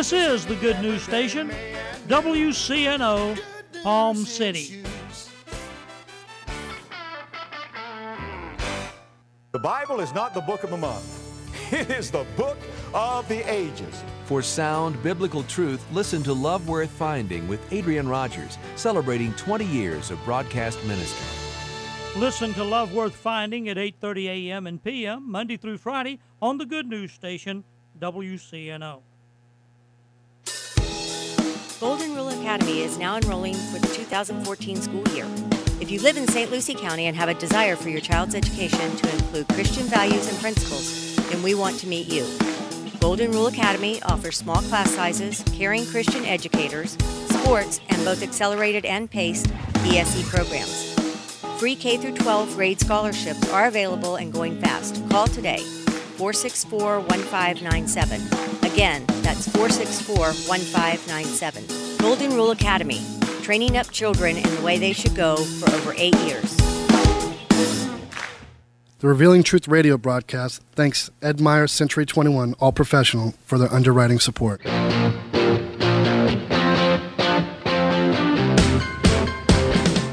This is the Good News Station, WCNO, Palm City. The Bible is not the book of the month, it is the book of the ages. For sound biblical truth, listen to Love Worth Finding with Adrian Rogers, celebrating 20 years of broadcast ministry. Listen to Love Worth Finding at 8:30 a.m. and p.m. Monday through Friday on the Good News Station, WCNO. Golden Rule Academy is now enrolling for the 2014 school year. If you live in St. Lucie County and have a desire for your child's education to include Christian values and principles, then we want to meet you. Golden Rule Academy offers small class sizes, caring Christian educators, sports, and both accelerated and paced ESE programs. Free K through 12 grade scholarships are available and going fast. Call today 464 1597. Again, that's 464 1597. Golden Rule Academy, training up children in the way they should go for over eight years. The Revealing Truth radio broadcast thanks Ed Meyer Century 21 All Professional for their underwriting support.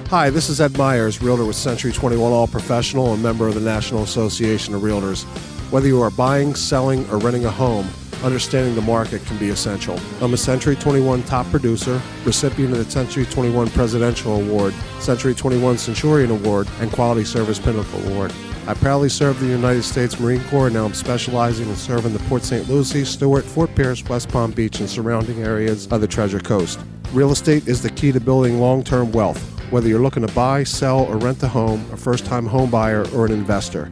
Hi, this is Ed Myers, Realtor with Century 21 All Professional and member of the National Association of Realtors. Whether you are buying, selling, or renting a home, understanding the market can be essential. I'm a Century 21 top producer, recipient of the Century 21 Presidential Award, Century 21 Centurion Award, and Quality Service Pinnacle Award. I proudly served the United States Marine Corps, and now I'm specializing in serving the Port St. Lucie, Stuart, Fort Pierce, West Palm Beach, and surrounding areas of the Treasure Coast. Real estate is the key to building long term wealth, whether you're looking to buy, sell, or rent a home, a first time home buyer, or an investor.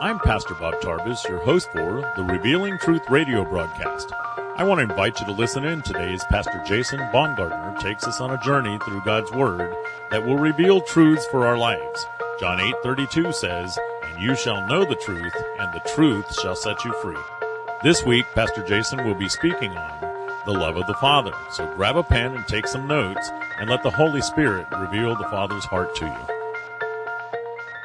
I'm Pastor Bob Tarvis, your host for the Revealing Truth radio broadcast. I want to invite you to listen in today as Pastor Jason Baumgartner takes us on a journey through God's Word that will reveal truths for our lives. John 8:32 says, "And you shall know the truth, and the truth shall set you free." This week, Pastor Jason will be speaking on the love of the Father. So grab a pen and take some notes, and let the Holy Spirit reveal the Father's heart to you.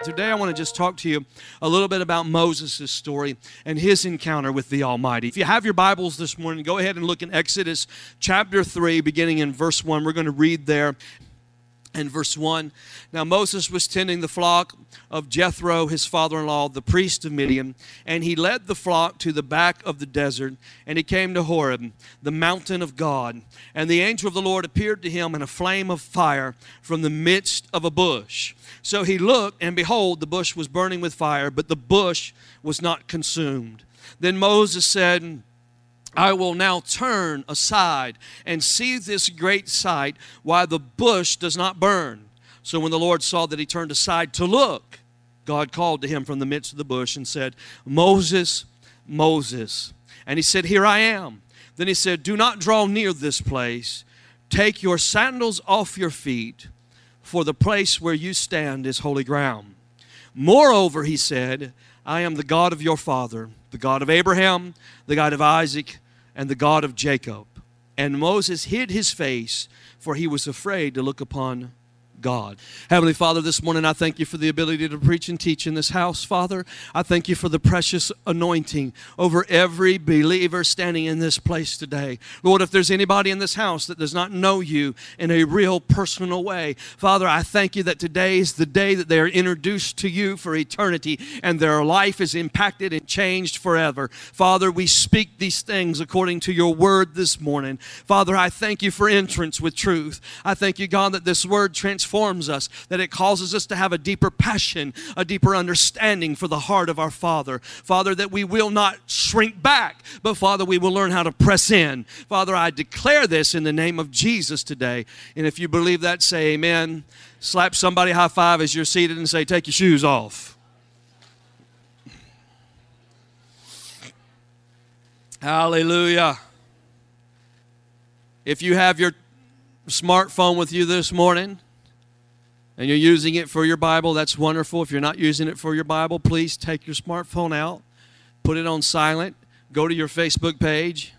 Today, I want to just talk to you a little bit about Moses' story and his encounter with the Almighty. If you have your Bibles this morning, go ahead and look in Exodus chapter 3, beginning in verse 1. We're going to read there in verse 1. Now, Moses was tending the flock of Jethro, his father in law, the priest of Midian, and he led the flock to the back of the desert, and he came to Horeb, the mountain of God. And the angel of the Lord appeared to him in a flame of fire from the midst of a bush. So he looked, and behold, the bush was burning with fire, but the bush was not consumed. Then Moses said, I will now turn aside and see this great sight, why the bush does not burn. So when the Lord saw that he turned aside to look, God called to him from the midst of the bush and said, Moses, Moses. And he said, Here I am. Then he said, Do not draw near this place. Take your sandals off your feet, for the place where you stand is holy ground. Moreover, he said, I am the God of your father, the God of Abraham, the God of Isaac, and the God of Jacob. And Moses hid his face, for he was afraid to look upon God. Heavenly Father, this morning I thank you for the ability to preach and teach in this house, Father. I thank you for the precious anointing over every believer standing in this place today. Lord, if there's anybody in this house that does not know you in a real personal way, Father, I thank you that today is the day that they are introduced to you for eternity and their life is impacted and changed forever. Father, we speak these things according to your word this morning. Father, I thank you for entrance with truth. I thank you, God, that this word transforms transforms us, that it causes us to have a deeper passion, a deeper understanding for the heart of our Father. Father, that we will not shrink back, but Father, we will learn how to press in. Father, I declare this in the name of Jesus today. And if you believe that, say amen. Slap somebody high five as you're seated and say, take your shoes off. Hallelujah. If you have your smartphone with you this morning, and you're using it for your Bible, that's wonderful. If you're not using it for your Bible, please take your smartphone out, put it on silent, go to your Facebook page,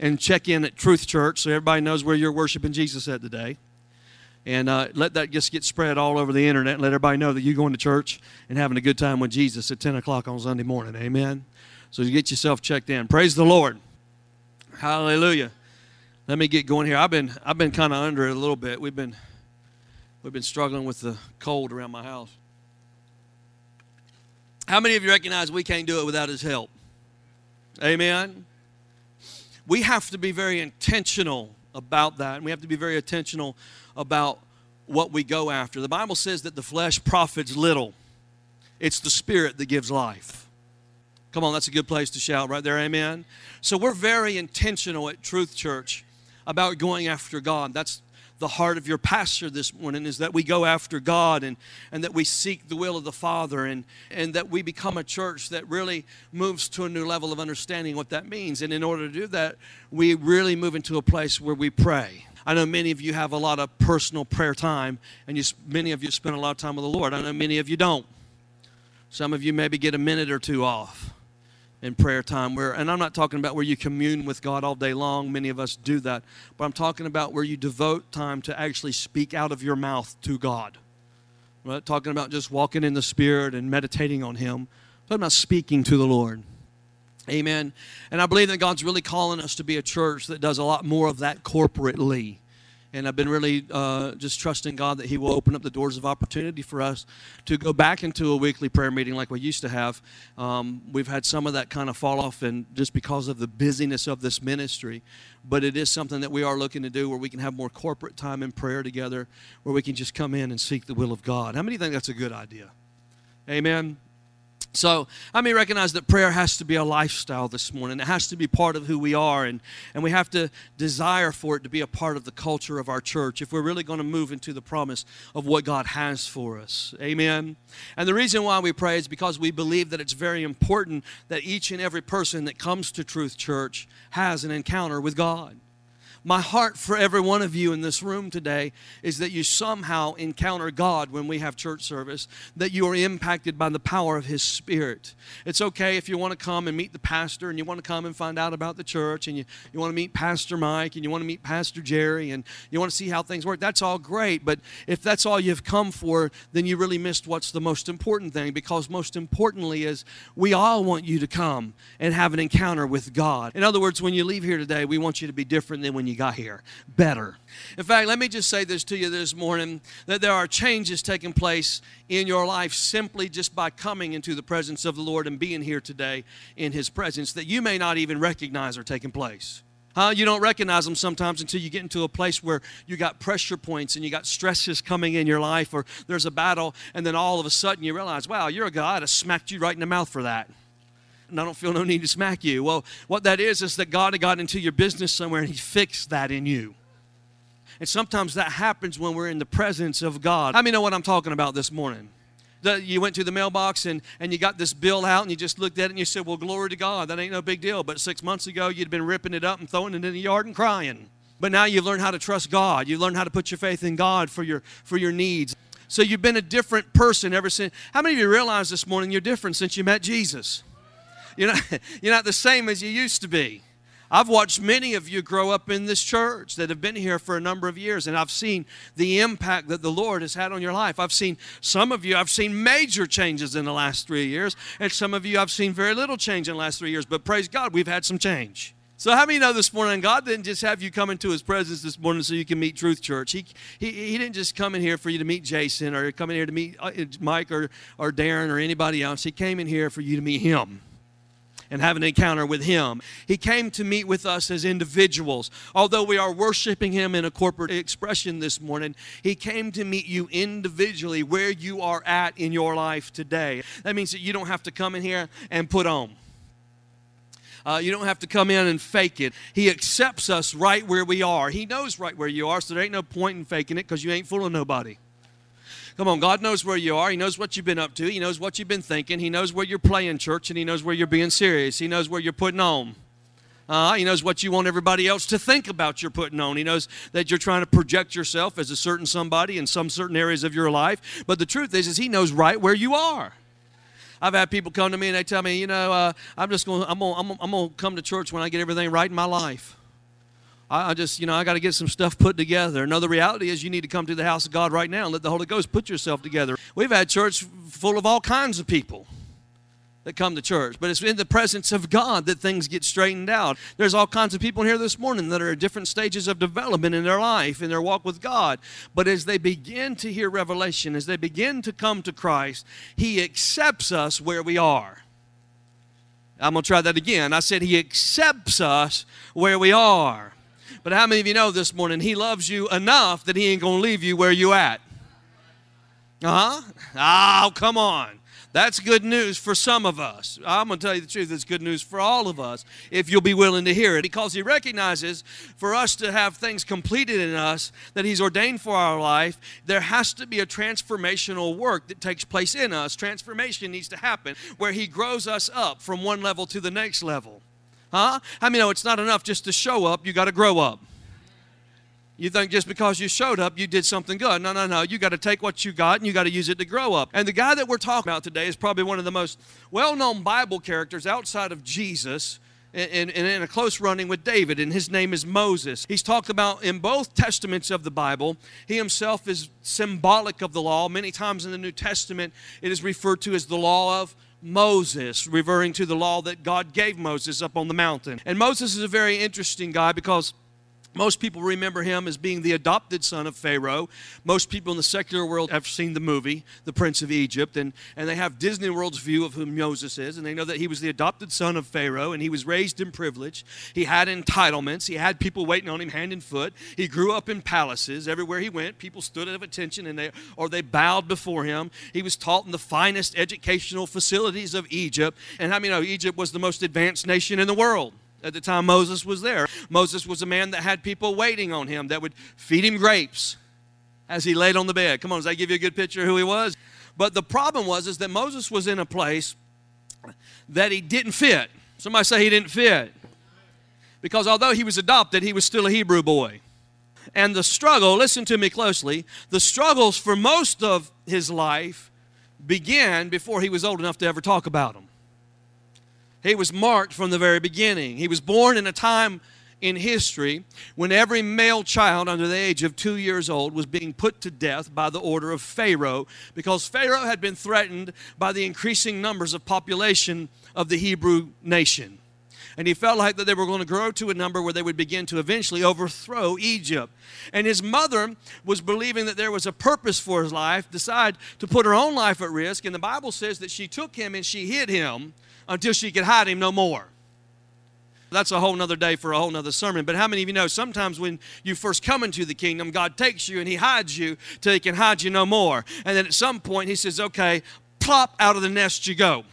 and check in at Truth Church so everybody knows where you're worshiping Jesus at today. And uh, let that just get spread all over the internet and let everybody know that you're going to church and having a good time with Jesus at 10 o'clock on Sunday morning. Amen. So you get yourself checked in. Praise the Lord. Hallelujah. Let me get going here. I've been I've been kind of under it a little bit. We've been we've been struggling with the cold around my house. How many of you recognize we can't do it without his help? Amen. We have to be very intentional about that, and we have to be very intentional about what we go after. The Bible says that the flesh profits little. It's the spirit that gives life. Come on, that's a good place to shout right there, amen. So we're very intentional at Truth Church about going after God. That's the heart of your pastor this morning is that we go after God and, and that we seek the will of the Father and, and that we become a church that really moves to a new level of understanding what that means. And in order to do that, we really move into a place where we pray. I know many of you have a lot of personal prayer time, and you, many of you spend a lot of time with the Lord. I know many of you don't. Some of you maybe get a minute or two off in prayer time where and i'm not talking about where you commune with god all day long. Many of us do that. But i'm talking about where you devote time to actually speak out of your mouth to god. I'm not talking about just walking in the spirit and meditating on him. I'm talking about speaking to the lord. Amen. And i believe that god's really calling us to be a church that does a lot more of that corporately and I've been really uh, just trusting God that He will open up the doors of opportunity for us to go back into a weekly prayer meeting like we used to have. Um, we've had some of that kind of fall off, and just because of the busyness of this ministry, but it is something that we are looking to do where we can have more corporate time in prayer together, where we can just come in and seek the will of God. How many think that's a good idea? Amen. So I may recognize that prayer has to be a lifestyle this morning. It has to be part of who we are, and, and we have to desire for it to be a part of the culture of our church if we're really going to move into the promise of what God has for us. Amen. And the reason why we pray is because we believe that it's very important that each and every person that comes to Truth Church has an encounter with God. My heart for every one of you in this room today is that you somehow encounter God when we have church service, that you are impacted by the power of His Spirit. It's okay if you want to come and meet the pastor and you want to come and find out about the church and you, you want to meet Pastor Mike and you want to meet Pastor Jerry and you want to see how things work. That's all great, but if that's all you've come for, then you really missed what's the most important thing because most importantly is we all want you to come and have an encounter with God. In other words, when you leave here today, we want you to be different than when you got here. Better. In fact, let me just say this to you this morning that there are changes taking place in your life simply just by coming into the presence of the Lord and being here today in His presence that you may not even recognize are taking place. Huh? You don't recognize them sometimes until you get into a place where you got pressure points and you got stresses coming in your life or there's a battle, and then all of a sudden you realize, wow, you're a guy that smacked you right in the mouth for that and I don't feel no need to smack you. Well, what that is is that God had got into your business somewhere and He fixed that in you. And sometimes that happens when we're in the presence of God. How many know what I'm talking about this morning? You went to the mailbox and, and you got this bill out and you just looked at it and you said, Well, glory to God, that ain't no big deal. But six months ago, you'd been ripping it up and throwing it in the yard and crying. But now you've learned how to trust God. You've learned how to put your faith in God for your, for your needs. So you've been a different person ever since. How many of you realize this morning you're different since you met Jesus? You're not, you're not the same as you used to be. I've watched many of you grow up in this church that have been here for a number of years, and I've seen the impact that the Lord has had on your life. I've seen some of you, I've seen major changes in the last three years, and some of you, I've seen very little change in the last three years, but praise God, we've had some change. So, how many know this morning God didn't just have you come into His presence this morning so you can meet Truth Church? He, he, he didn't just come in here for you to meet Jason or come in here to meet uh, Mike or, or Darren or anybody else. He came in here for you to meet Him and have an encounter with Him. He came to meet with us as individuals. Although we are worshiping Him in a corporate expression this morning, He came to meet you individually where you are at in your life today. That means that you don't have to come in here and put on. Uh, you don't have to come in and fake it. He accepts us right where we are. He knows right where you are, so there ain't no point in faking it because you ain't fooling nobody. Come on, God knows where you are. He knows what you've been up to. He knows what you've been thinking. He knows where you're playing church and He knows where you're being serious. He knows where you're putting on. Uh, he knows what you want everybody else to think about you're putting on. He knows that you're trying to project yourself as a certain somebody in some certain areas of your life. But the truth is, is he knows right where you are. I've had people come to me and they tell me, you know, uh, I'm just going, I'm going, I'm, I'm going to come to church when I get everything right in my life. I, I just, you know, I got to get some stuff put together. No, the reality is you need to come to the house of God right now and let the Holy Ghost put yourself together. We've had church full of all kinds of people that come to church, but it's in the presence of God that things get straightened out. There's all kinds of people here this morning that are at different stages of development in their life, in their walk with God. But as they begin to hear revelation, as they begin to come to Christ, He accepts us where we are. I'm going to try that again. I said He accepts us where we are. But how many of you know this morning He loves you enough that He ain't going to leave you where you at? Uh huh. Oh, come on. That's good news for some of us. I'm going to tell you the truth, it's good news for all of us if you'll be willing to hear it. Because He recognizes for us to have things completed in us that He's ordained for our life, there has to be a transformational work that takes place in us. Transformation needs to happen where He grows us up from one level to the next level. Huh? I mean, no, it's not enough just to show up, you got to grow up. You think just because you showed up, you did something good. No, no, no. You got to take what you got and you got to use it to grow up. And the guy that we're talking about today is probably one of the most well known Bible characters outside of Jesus. And in a close running with David, and his name is Moses. He's talked about in both testaments of the Bible. He himself is symbolic of the law. Many times in the New Testament, it is referred to as the law of Moses, referring to the law that God gave Moses up on the mountain. And Moses is a very interesting guy because most people remember him as being the adopted son of Pharaoh. Most people in the secular world have seen the movie, The Prince of Egypt, and, and they have Disney World's view of who Moses is, and they know that he was the adopted son of Pharaoh, and he was raised in privilege. He had entitlements. He had people waiting on him hand and foot. He grew up in palaces. Everywhere he went, people stood at attention and they, or they bowed before him. He was taught in the finest educational facilities of Egypt. And how I many know Egypt was the most advanced nation in the world? At the time Moses was there. Moses was a man that had people waiting on him that would feed him grapes as he laid on the bed. Come on, does that give you a good picture of who he was? But the problem was is that Moses was in a place that he didn't fit. Somebody say he didn't fit. Because although he was adopted, he was still a Hebrew boy. And the struggle, listen to me closely, the struggles for most of his life began before he was old enough to ever talk about them. He was marked from the very beginning. He was born in a time in history when every male child under the age of two years old was being put to death by the order of Pharaoh because Pharaoh had been threatened by the increasing numbers of population of the Hebrew nation. And he felt like that they were going to grow to a number where they would begin to eventually overthrow Egypt. And his mother was believing that there was a purpose for his life, decided to put her own life at risk. And the Bible says that she took him and she hid him until she could hide him no more. That's a whole nother day for a whole nother sermon. But how many of you know sometimes when you first come into the kingdom, God takes you and He hides you till He can hide you no more. And then at some point He says, okay, plop out of the nest you go.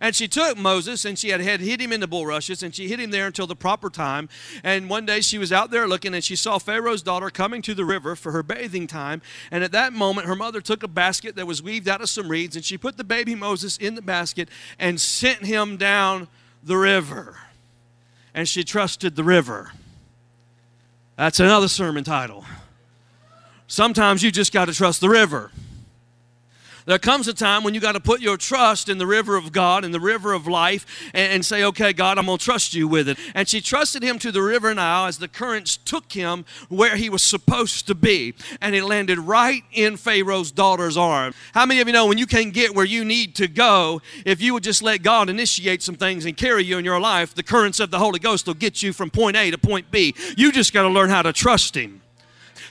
And she took Moses and she had, had hid him in the bulrushes and she hid him there until the proper time. And one day she was out there looking and she saw Pharaoh's daughter coming to the river for her bathing time. And at that moment, her mother took a basket that was weaved out of some reeds and she put the baby Moses in the basket and sent him down the river. And she trusted the river. That's another sermon title. Sometimes you just got to trust the river. There comes a time when you got to put your trust in the river of God, in the river of life, and, and say, okay, God, I'm going to trust you with it. And she trusted him to the river Nile as the currents took him where he was supposed to be. And he landed right in Pharaoh's daughter's arm. How many of you know when you can't get where you need to go, if you would just let God initiate some things and carry you in your life, the currents of the Holy Ghost will get you from point A to point B. You just got to learn how to trust him.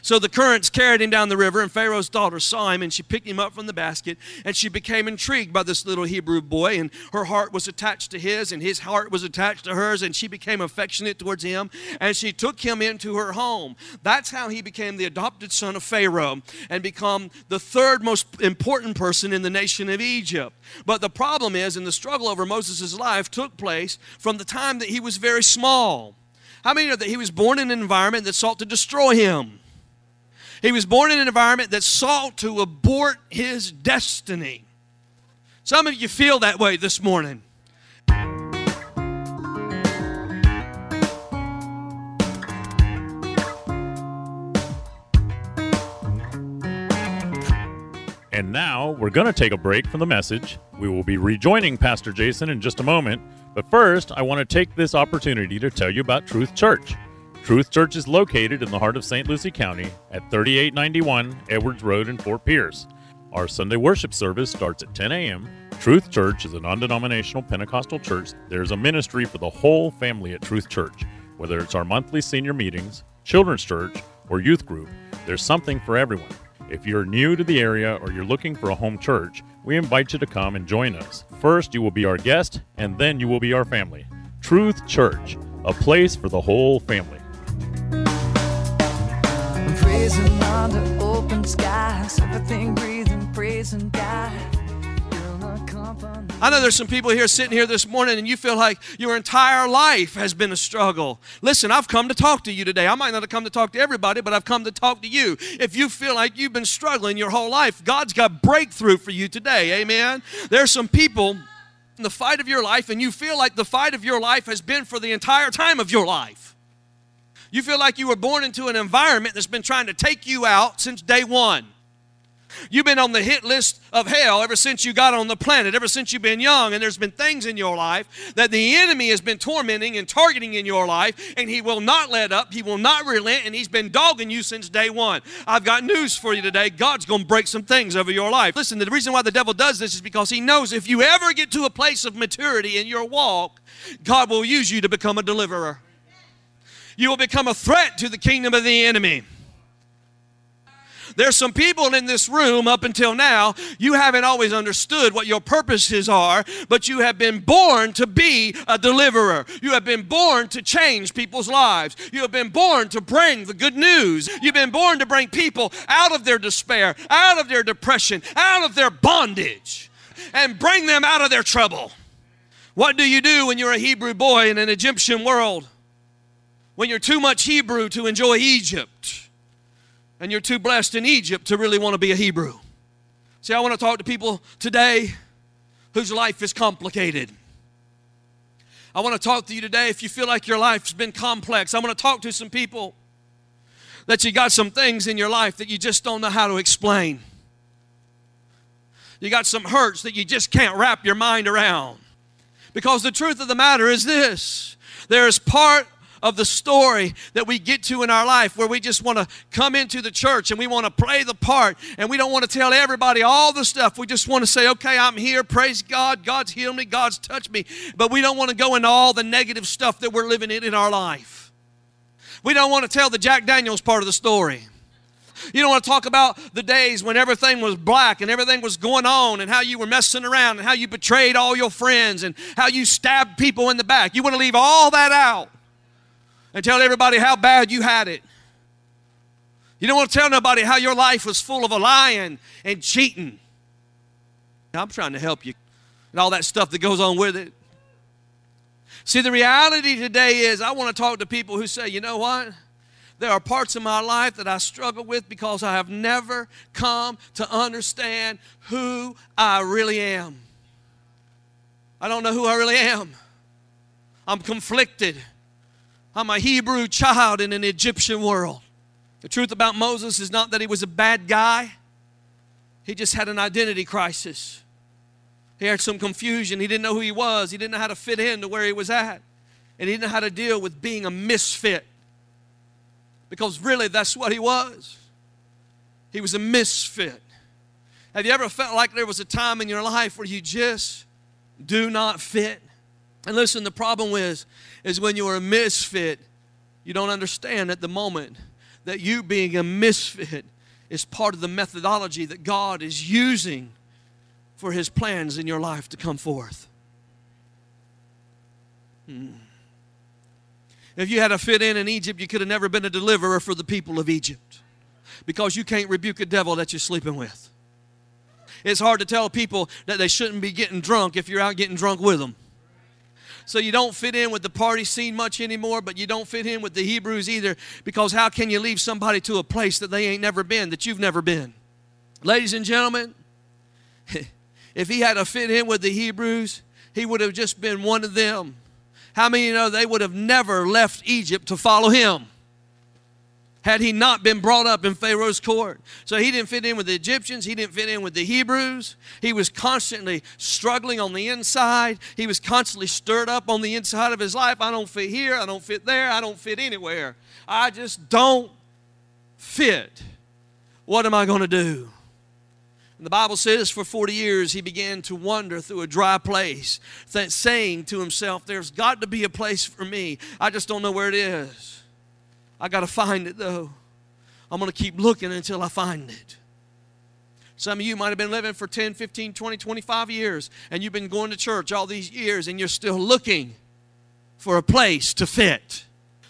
So the currents carried him down the river, and Pharaoh's daughter saw him, and she picked him up from the basket, and she became intrigued by this little Hebrew boy, and her heart was attached to his, and his heart was attached to hers, and she became affectionate towards him, and she took him into her home. That's how he became the adopted son of Pharaoh and become the third most important person in the nation of Egypt. But the problem is, and the struggle over Moses' life took place from the time that he was very small. How many know that he was born in an environment that sought to destroy him? He was born in an environment that sought to abort his destiny. Some of you feel that way this morning. And now we're going to take a break from the message. We will be rejoining Pastor Jason in just a moment. But first, I want to take this opportunity to tell you about Truth Church. Truth Church is located in the heart of St. Lucie County at 3891 Edwards Road in Fort Pierce. Our Sunday worship service starts at 10 a.m. Truth Church is a non denominational Pentecostal church. There's a ministry for the whole family at Truth Church. Whether it's our monthly senior meetings, children's church, or youth group, there's something for everyone. If you're new to the area or you're looking for a home church, we invite you to come and join us. First, you will be our guest, and then you will be our family. Truth Church, a place for the whole family. Under open skies, everything breathing, praising God. I know there's some people here sitting here this morning and you feel like your entire life has been a struggle. Listen, I've come to talk to you today. I might not have come to talk to everybody, but I've come to talk to you. If you feel like you've been struggling your whole life, God's got breakthrough for you today. Amen. There's some people in the fight of your life and you feel like the fight of your life has been for the entire time of your life. You feel like you were born into an environment that's been trying to take you out since day one. You've been on the hit list of hell ever since you got on the planet, ever since you've been young, and there's been things in your life that the enemy has been tormenting and targeting in your life, and he will not let up, he will not relent, and he's been dogging you since day one. I've got news for you today. God's going to break some things over your life. Listen, the reason why the devil does this is because he knows if you ever get to a place of maturity in your walk, God will use you to become a deliverer. You will become a threat to the kingdom of the enemy. There's some people in this room up until now, you haven't always understood what your purposes are, but you have been born to be a deliverer. You have been born to change people's lives. You have been born to bring the good news. You've been born to bring people out of their despair, out of their depression, out of their bondage, and bring them out of their trouble. What do you do when you're a Hebrew boy in an Egyptian world? When you're too much Hebrew to enjoy Egypt? and you're too blessed in Egypt to really want to be a Hebrew. See, I want to talk to people today whose life is complicated. I want to talk to you today if you feel like your life's been complex. I want to talk to some people that you got some things in your life that you just don't know how to explain. You got some hurts that you just can't wrap your mind around. Because the truth of the matter is this there's part of the story that we get to in our life where we just want to come into the church and we want to play the part and we don't want to tell everybody all the stuff. We just want to say, okay, I'm here, praise God, God's healed me, God's touched me. But we don't want to go into all the negative stuff that we're living in in our life. We don't want to tell the Jack Daniels part of the story. You don't want to talk about the days when everything was black and everything was going on and how you were messing around and how you betrayed all your friends and how you stabbed people in the back. You want to leave all that out and tell everybody how bad you had it. You don't want to tell nobody how your life was full of a lying and cheating. I'm trying to help you and all that stuff that goes on with it. See, the reality today is I want to talk to people who say, you know what? There are parts of my life that I struggle with because I have never come to understand who I really am. I don't know who I really am. I'm conflicted. I'm a Hebrew child in an Egyptian world. The truth about Moses is not that he was a bad guy, he just had an identity crisis. He had some confusion. He didn't know who he was, he didn't know how to fit in to where he was at, and he didn't know how to deal with being a misfit. Because really, that's what he was. He was a misfit. Have you ever felt like there was a time in your life where you just do not fit? And listen, the problem is, is when you're a misfit, you don't understand at the moment that you being a misfit is part of the methodology that God is using for His plans in your life to come forth. Hmm. If you had a fit in in Egypt, you could have never been a deliverer for the people of Egypt because you can't rebuke a devil that you're sleeping with. It's hard to tell people that they shouldn't be getting drunk if you're out getting drunk with them. So you don't fit in with the party scene much anymore, but you don't fit in with the Hebrews either because how can you leave somebody to a place that they ain't never been, that you've never been? Ladies and gentlemen, if he had to fit in with the Hebrews, he would have just been one of them. How many you know they would have never left Egypt to follow him? Had he not been brought up in Pharaoh's court. So he didn't fit in with the Egyptians, he didn't fit in with the Hebrews. He was constantly struggling on the inside, he was constantly stirred up on the inside of his life. I don't fit here, I don't fit there, I don't fit anywhere. I just don't fit. What am I going to do? And the Bible says for 40 years he began to wander through a dry place, saying to himself, There's got to be a place for me. I just don't know where it is. I got to find it though. I'm going to keep looking until I find it. Some of you might have been living for 10, 15, 20, 25 years, and you've been going to church all these years, and you're still looking for a place to fit.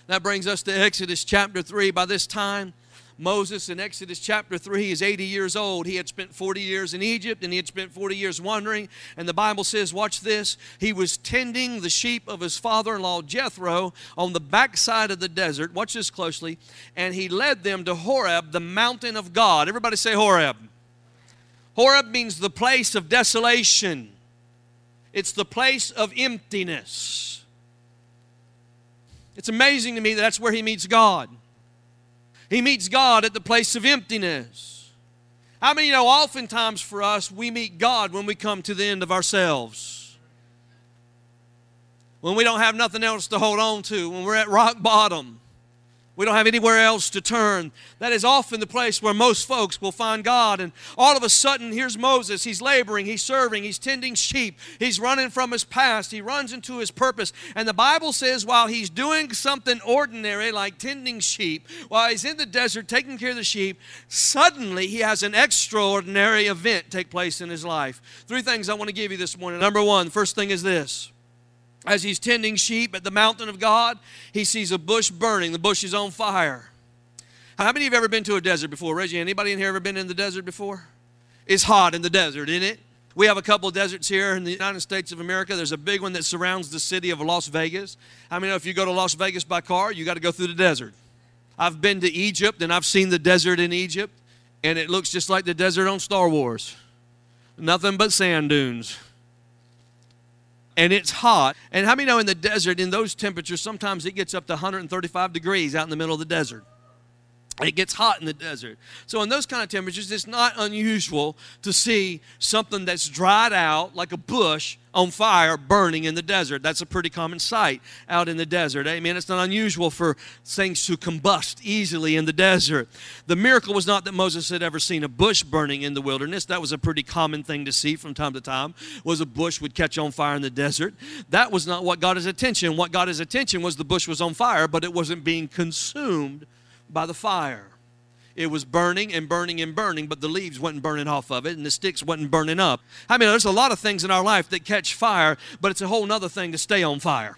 That brings us to Exodus chapter 3. By this time, Moses in Exodus chapter 3 is 80 years old. He had spent 40 years in Egypt and he had spent 40 years wandering. And the Bible says, watch this, he was tending the sheep of his father in law Jethro on the backside of the desert. Watch this closely. And he led them to Horeb, the mountain of God. Everybody say Horeb. Horeb means the place of desolation, it's the place of emptiness. It's amazing to me that that's where he meets God. He meets God at the place of emptiness. I mean, you know oftentimes for us we meet God when we come to the end of ourselves? When we don't have nothing else to hold on to, when we're at rock bottom. We don't have anywhere else to turn. That is often the place where most folks will find God. And all of a sudden, here's Moses. He's laboring, he's serving, he's tending sheep, he's running from his past, he runs into his purpose. And the Bible says while he's doing something ordinary like tending sheep, while he's in the desert taking care of the sheep, suddenly he has an extraordinary event take place in his life. Three things I want to give you this morning. Number one, first thing is this as he's tending sheep at the mountain of God, he sees a bush burning. The bush is on fire. How many of you have ever been to a desert before? Reggie, anybody in here ever been in the desert before? It's hot in the desert, isn't it? We have a couple deserts here in the United States of America. There's a big one that surrounds the city of Las Vegas. I mean, if you go to Las Vegas by car, you got to go through the desert. I've been to Egypt and I've seen the desert in Egypt, and it looks just like the desert on Star Wars. Nothing but sand dunes and it's hot. And how many know in the desert, in those temperatures, sometimes it gets up to 135 degrees out in the middle of the desert? It gets hot in the desert. So, in those kind of temperatures, it's not unusual to see something that's dried out, like a bush, on fire burning in the desert. That's a pretty common sight out in the desert. Amen. It's not unusual for things to combust easily in the desert. The miracle was not that Moses had ever seen a bush burning in the wilderness. That was a pretty common thing to see from time to time, was a bush would catch on fire in the desert. That was not what got his attention. What got his attention was the bush was on fire, but it wasn't being consumed by the fire. It was burning and burning and burning, but the leaves wasn't burning off of it and the sticks wasn't burning up. I mean, there's a lot of things in our life that catch fire, but it's a whole other thing to stay on fire.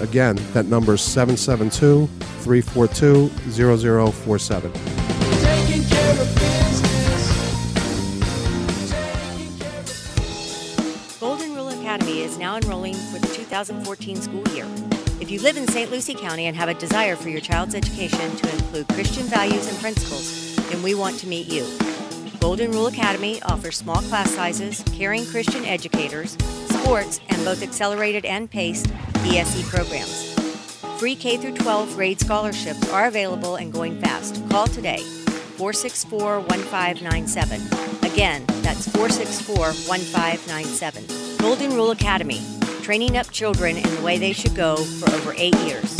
Again, that number is 772 342 0047. Taking care of business. Golden Rule Academy is now enrolling for the 2014 school year. If you live in St. Lucie County and have a desire for your child's education to include Christian values and principles, then we want to meet you. Golden Rule Academy offers small class sizes, caring Christian educators, sports, and both accelerated and paced ESE programs. Free K through 12 grade scholarships are available and going fast. Call today 464 1597. Again, that's 464 1597. Golden Rule Academy, training up children in the way they should go for over eight years.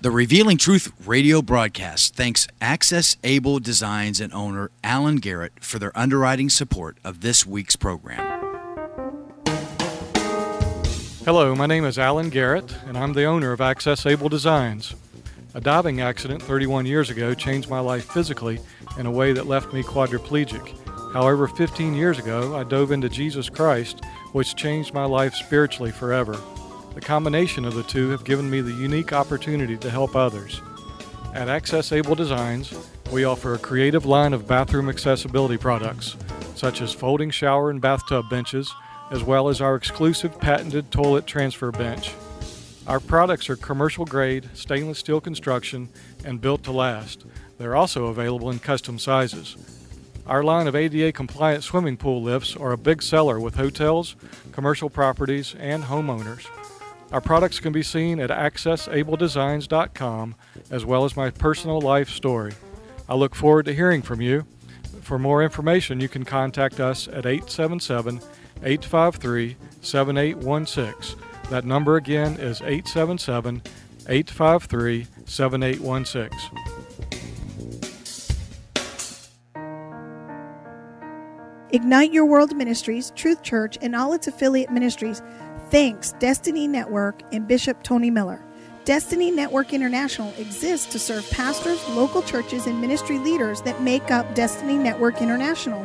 The Revealing Truth radio broadcast thanks Access Able Designs and owner Alan Garrett for their underwriting support of this week's program. Hello, my name is Alan Garrett, and I'm the owner of Access Able Designs. A diving accident 31 years ago changed my life physically in a way that left me quadriplegic. However, 15 years ago, I dove into Jesus Christ, which changed my life spiritually forever. The combination of the two have given me the unique opportunity to help others. At Access Able Designs, we offer a creative line of bathroom accessibility products, such as folding shower and bathtub benches, as well as our exclusive patented toilet transfer bench. Our products are commercial grade, stainless steel construction, and built to last. They're also available in custom sizes. Our line of ADA compliant swimming pool lifts are a big seller with hotels, commercial properties, and homeowners. Our products can be seen at accessabledesigns.com as well as my personal life story. I look forward to hearing from you. For more information, you can contact us at 877 853 7816. That number again is 877 853 7816. Ignite Your World Ministries, Truth Church, and all its affiliate ministries thanks Destiny Network and Bishop Tony Miller. Destiny Network International exists to serve pastors, local churches, and ministry leaders that make up Destiny Network International.